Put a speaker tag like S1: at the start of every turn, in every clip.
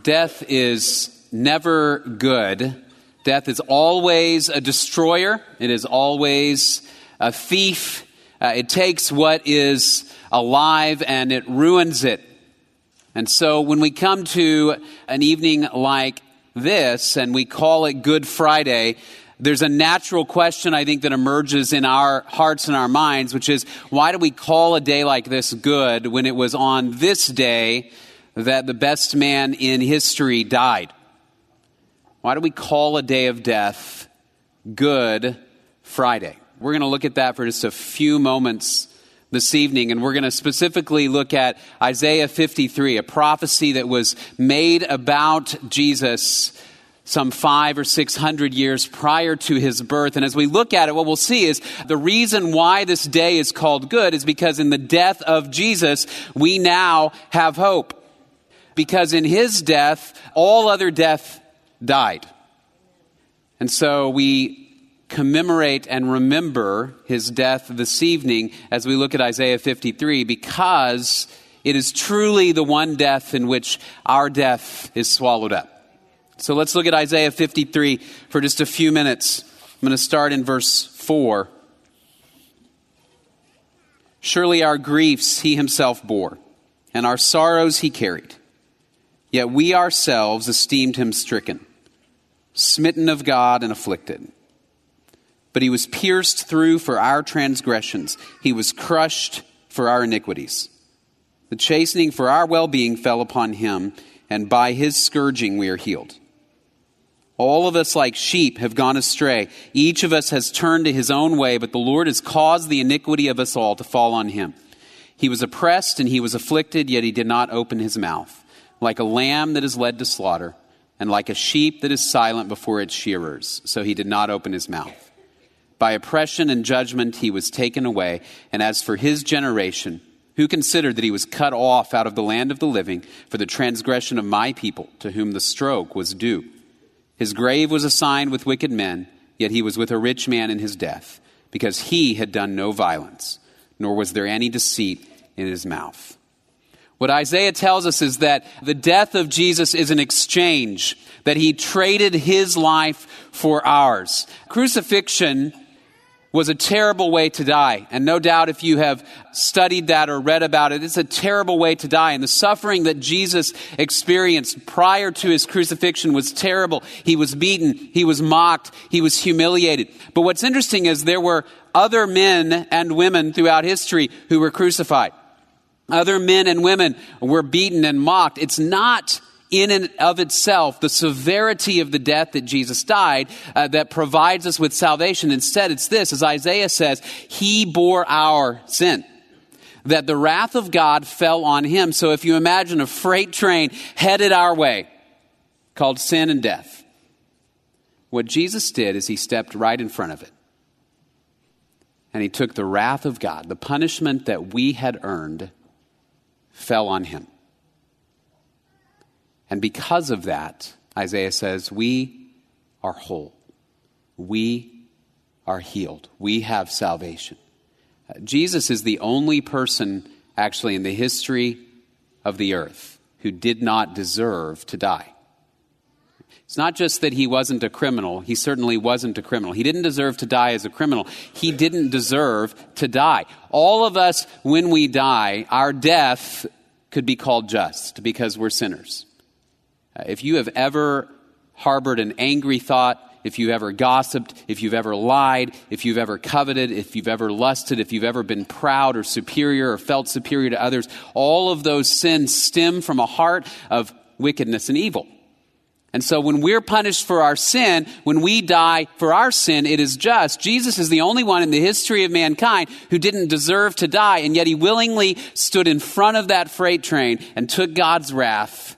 S1: Death is never good. Death is always a destroyer. It is always a thief. Uh, it takes what is alive and it ruins it. And so when we come to an evening like this and we call it Good Friday, there's a natural question I think that emerges in our hearts and our minds, which is why do we call a day like this good when it was on this day that the best man in history died? Why do we call a day of death Good Friday? We're going to look at that for just a few moments this evening, and we're going to specifically look at Isaiah 53, a prophecy that was made about Jesus some five or six hundred years prior to his birth. And as we look at it, what we'll see is the reason why this day is called good is because in the death of Jesus, we now have hope. Because in his death, all other death died. And so we commemorate and remember his death this evening as we look at Isaiah 53 because it is truly the one death in which our death is swallowed up. So let's look at Isaiah 53 for just a few minutes. I'm going to start in verse 4. Surely our griefs he himself bore, and our sorrows he carried. Yet we ourselves esteemed him stricken, smitten of God, and afflicted. But he was pierced through for our transgressions, he was crushed for our iniquities. The chastening for our well being fell upon him, and by his scourging we are healed. All of us, like sheep, have gone astray. Each of us has turned to his own way, but the Lord has caused the iniquity of us all to fall on him. He was oppressed and he was afflicted, yet he did not open his mouth like a lamb that is led to slaughter, and like a sheep that is silent before its shearers. So he did not open his mouth. By oppression and judgment he was taken away. And as for his generation, who considered that he was cut off out of the land of the living for the transgression of my people, to whom the stroke was due? His grave was assigned with wicked men, yet he was with a rich man in his death, because he had done no violence, nor was there any deceit in his mouth. What Isaiah tells us is that the death of Jesus is an exchange, that he traded his life for ours. Crucifixion was a terrible way to die. And no doubt if you have studied that or read about it, it's a terrible way to die. And the suffering that Jesus experienced prior to his crucifixion was terrible. He was beaten, he was mocked, he was humiliated. But what's interesting is there were other men and women throughout history who were crucified. Other men and women were beaten and mocked. It's not in and of itself the severity of the death that Jesus died uh, that provides us with salvation. Instead, it's this, as Isaiah says, He bore our sin. That the wrath of God fell on Him. So if you imagine a freight train headed our way, called sin and death, what Jesus did is He stepped right in front of it. And He took the wrath of God, the punishment that we had earned, fell on him. And because of that, Isaiah says, we are whole. We are healed. We have salvation. Uh, Jesus is the only person, actually, in the history of the earth who did not deserve to die. It's not just that he wasn't a criminal, he certainly wasn't a criminal. He didn't deserve to die as a criminal. He didn't deserve to die. All of us, when we die, our death could be called just because we're sinners. Uh, if you have ever harbored an angry thought, if you've ever gossiped, if you've ever lied, if you've ever coveted, if you've ever lusted, if you've ever been proud or superior or felt superior to others, all of those sins stem from a heart of wickedness and evil. And so when we're punished for our sin, when we die for our sin, it is just. Jesus is the only one in the history of mankind who didn't deserve to die, and yet he willingly stood in front of that freight train and took God's wrath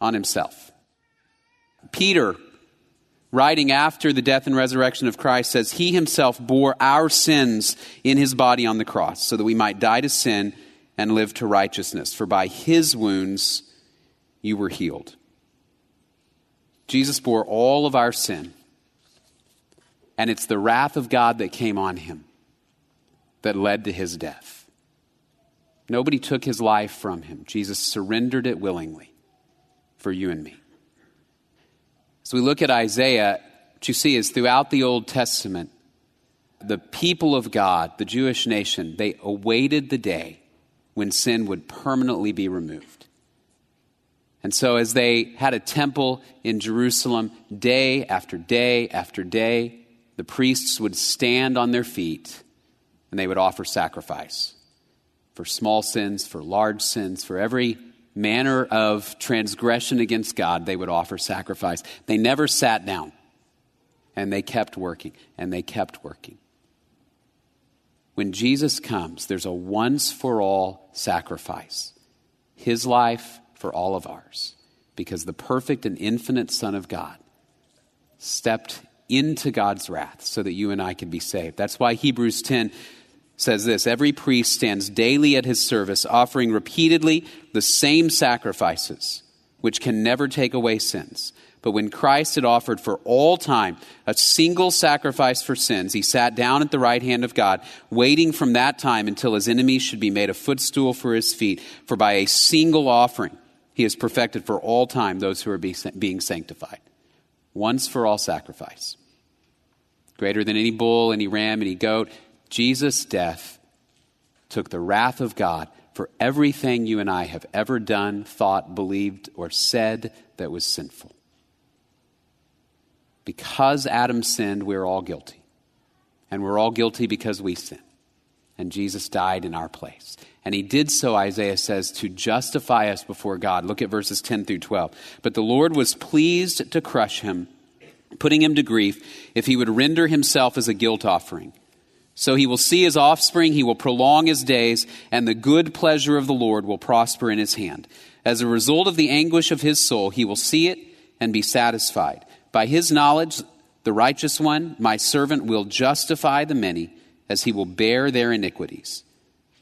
S1: on himself. Peter, writing after the death and resurrection of Christ, says, He himself bore our sins in his body on the cross, so that we might die to sin and live to righteousness. For by his wounds you were healed. Jesus bore all of our sin. And it's the wrath of God that came on him that led to his death. Nobody took his life from him. Jesus surrendered it willingly for you and me. As we look at Isaiah, what you see is throughout the Old Testament, the people of God, the Jewish nation, they awaited the day when sin would permanently be removed. And so, as they had a temple in Jerusalem, day after day after day, the priests would stand on their feet and they would offer sacrifice for small sins, for large sins, for every manner of transgression against God, they would offer sacrifice. They never sat down and they kept working and they kept working. When Jesus comes, there's a once for all sacrifice. His life for all of ours. Because the perfect and infinite Son of God stepped into God's wrath so that you and I could be saved. That's why Hebrews 10 says this Every priest stands daily at his service, offering repeatedly the same sacrifices, which can never take away sins. But when Christ had offered for all time a single sacrifice for sins, he sat down at the right hand of God, waiting from that time until his enemies should be made a footstool for his feet. For by a single offering, he has perfected for all time those who are being sanctified. Once for all sacrifice. Greater than any bull, any ram, any goat, Jesus' death took the wrath of God for everything you and I have ever done, thought, believed, or said that was sinful. Because Adam sinned, we're all guilty. And we're all guilty because we sin. And Jesus died in our place. And he did so, Isaiah says, to justify us before God. Look at verses 10 through 12. But the Lord was pleased to crush him, putting him to grief, if he would render himself as a guilt offering. So he will see his offspring, he will prolong his days, and the good pleasure of the Lord will prosper in his hand. As a result of the anguish of his soul, he will see it and be satisfied. By his knowledge, the righteous one, my servant, will justify the many, as he will bear their iniquities.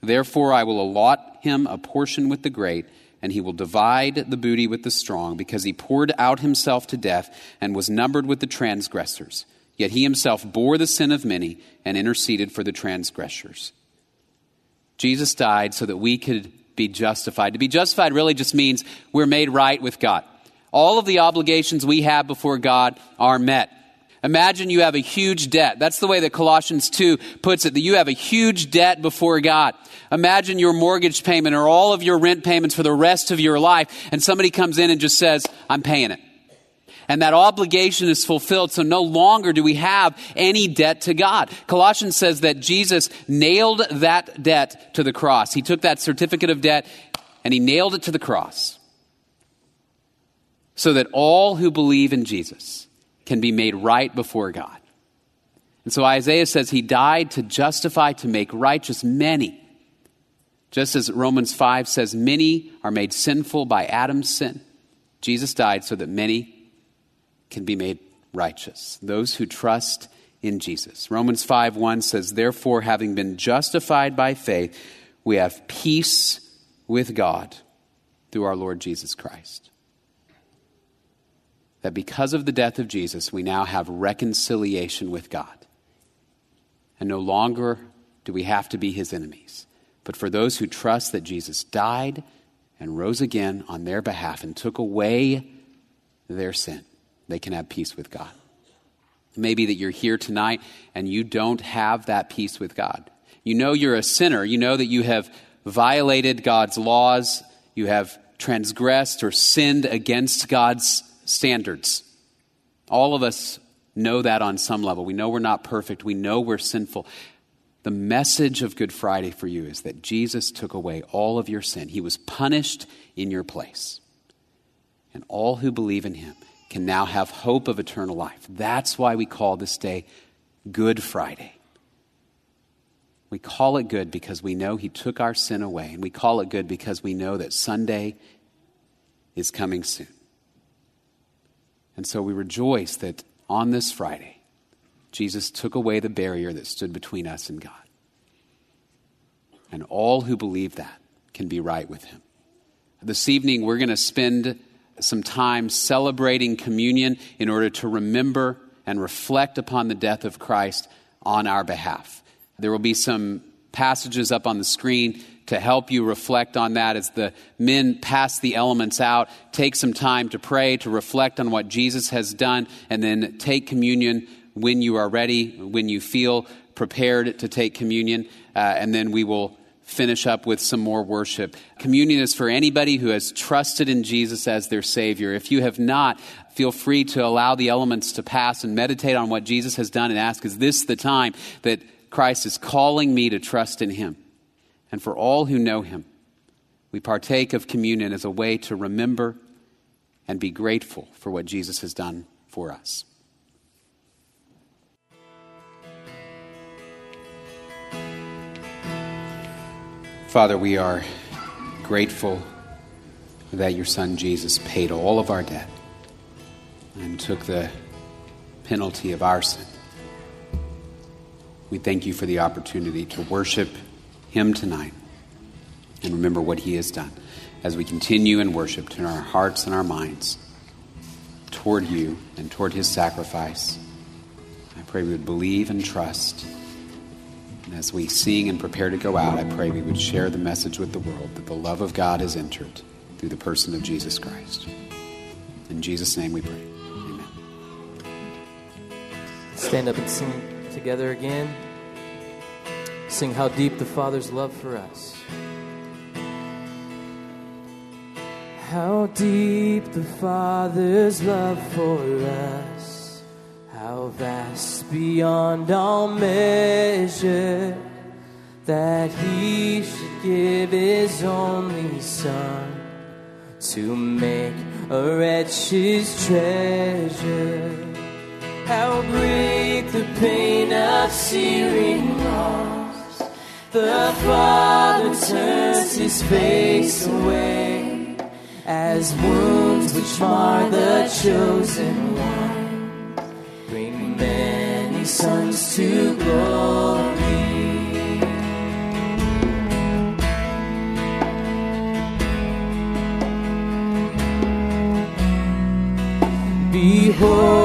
S1: Therefore, I will allot him a portion with the great, and he will divide the booty with the strong, because he poured out himself to death and was numbered with the transgressors. Yet he himself bore the sin of many and interceded for the transgressors. Jesus died so that we could be justified. To be justified really just means we're made right with God. All of the obligations we have before God are met. Imagine you have a huge debt. That's the way that Colossians 2 puts it, that you have a huge debt before God. Imagine your mortgage payment or all of your rent payments for the rest of your life, and somebody comes in and just says, I'm paying it. And that obligation is fulfilled, so no longer do we have any debt to God. Colossians says that Jesus nailed that debt to the cross. He took that certificate of debt and he nailed it to the cross so that all who believe in Jesus can be made right before God. And so Isaiah says he died to justify, to make righteous many. Just as Romans 5 says, many are made sinful by Adam's sin. Jesus died so that many can be made righteous. Those who trust in Jesus. Romans 5 1 says, Therefore, having been justified by faith, we have peace with God through our Lord Jesus Christ that because of the death of Jesus, we now have reconciliation with God. And no longer do we have to be his enemies. But for those who trust that Jesus died and rose again on their behalf and took away their sin, they can have peace with God. Maybe that you're here tonight and you don't have that peace with God. You know you're a sinner. You know that you have violated God's laws. You have transgressed or sinned against God's standards. All of us know that on some level. We know we're not perfect, we know we're sinful. The message of Good Friday for you is that Jesus took away all of your sin. He was punished in your place. And all who believe in him can now have hope of eternal life. That's why we call this day Good Friday. We call it good because we know he took our sin away. And we call it good because we know that Sunday is coming soon. And so we rejoice that on this Friday, Jesus took away the barrier that stood between us and God. And all who believe that can be right with him. This evening, we're going to spend some time celebrating communion in order to remember and reflect upon the death of Christ on our behalf. There will be some passages up on the screen to help you reflect on that as the men pass the elements out. Take some time to pray, to reflect on what Jesus has done, and then take communion when you are ready, when you feel prepared to take communion, uh, and then we will finish up with some more worship. Communion is for anybody who has trusted in Jesus as their Savior. If you have not, feel free to allow the elements to pass and meditate on what Jesus has done and ask, is this the time that Christ is calling me to trust in Him? And for all who know Him, we partake of communion as a way to remember and be grateful for what Jesus has done for us. Father, we are grateful that your Son Jesus paid all of our debt and took the penalty of our sin. We thank you for the opportunity to worship him tonight and remember what he has done as we continue in worship, turn our hearts and our minds toward you and toward his sacrifice. I pray we would believe and trust and as we sing and prepare to go out, I pray we would share the message with the world that the love of God has entered through the person of Jesus Christ. In Jesus' name we pray. Amen.
S2: Stand up and sing together again. Sing how deep the Father's love for us. How deep the Father's love for us how vast beyond all measure that he should give his only son to make a wretch his treasure. How great the pain of searing loss. The Father turns his face away as wounds which mar the chosen one bring many sons to glory. Behold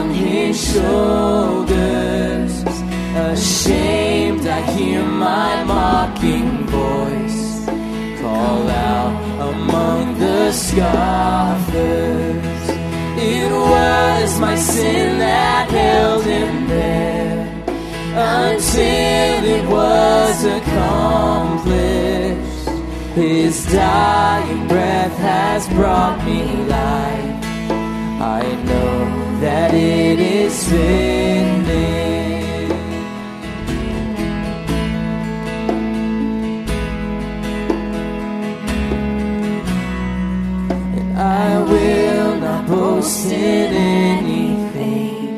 S2: upon his shoulders. Ashamed, I hear my mocking voice call out among the scoffers. It was my sin that held him there until it was accomplished. His dying breath has brought me life. I know that it is finished. And I will not boast in anything.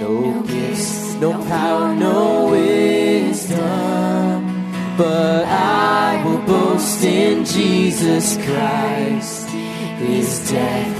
S2: No gifts, no power, no wisdom. But I will boast in Jesus Christ, His death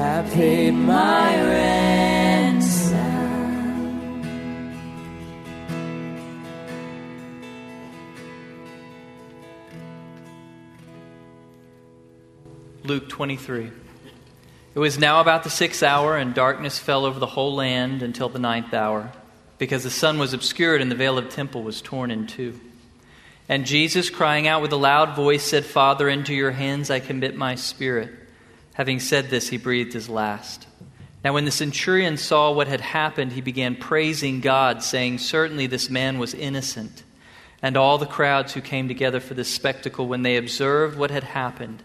S2: have paid my ransom
S3: Luke 23. It was now about the sixth hour, and darkness fell over the whole land until the ninth hour, because the sun was obscured and the veil of the temple was torn in two. And Jesus, crying out with a loud voice, said, Father, into your hands I commit my spirit. Having said this, he breathed his last. Now, when the centurion saw what had happened, he began praising God, saying, Certainly this man was innocent. And all the crowds who came together for this spectacle, when they observed what had happened,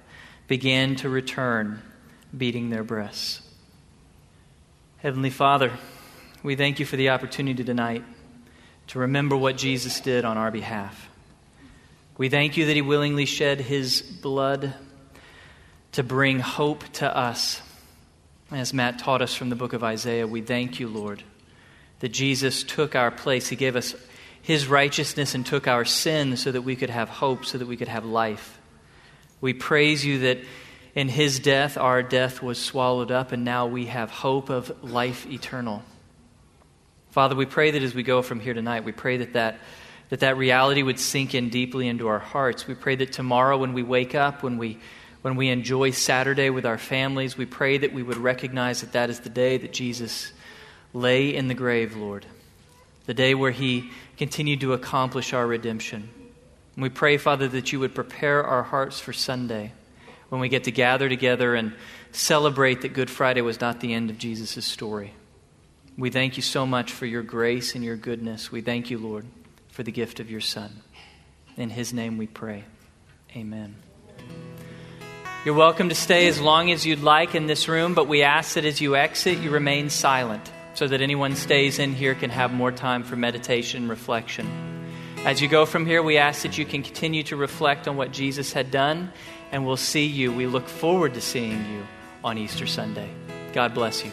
S3: began to return, beating their breasts. Heavenly Father, we thank you for the opportunity tonight to remember what Jesus did on our behalf. We thank you that he willingly shed his blood to bring hope to us. As Matt taught us from the book of Isaiah, we thank you, Lord, that Jesus took our place. He gave us his righteousness and took our sin so that we could have hope, so that we could have life. We praise you that in his death, our death was swallowed up, and now we have hope of life eternal. Father, we pray that as we go from here tonight, we pray that that, that, that reality would sink in deeply into our hearts. We pray that tomorrow, when we wake up, when we, when we enjoy Saturday with our families, we pray that we would recognize that that is the day that Jesus lay in the grave, Lord, the day where he continued to accomplish our redemption. And we pray, Father, that you would prepare our hearts for Sunday when we get to gather together and celebrate that Good Friday was not the end of Jesus' story. We thank you so much for your grace and your goodness. We thank you, Lord, for the gift of your Son. In his name we pray. Amen. You're welcome to stay as long as you'd like in this room, but we ask that as you exit, you remain silent so that anyone stays in here can have more time for meditation and reflection. As you go from here, we ask that you can continue to reflect on what Jesus had done, and we'll see you. We look forward to seeing you on Easter Sunday. God bless you.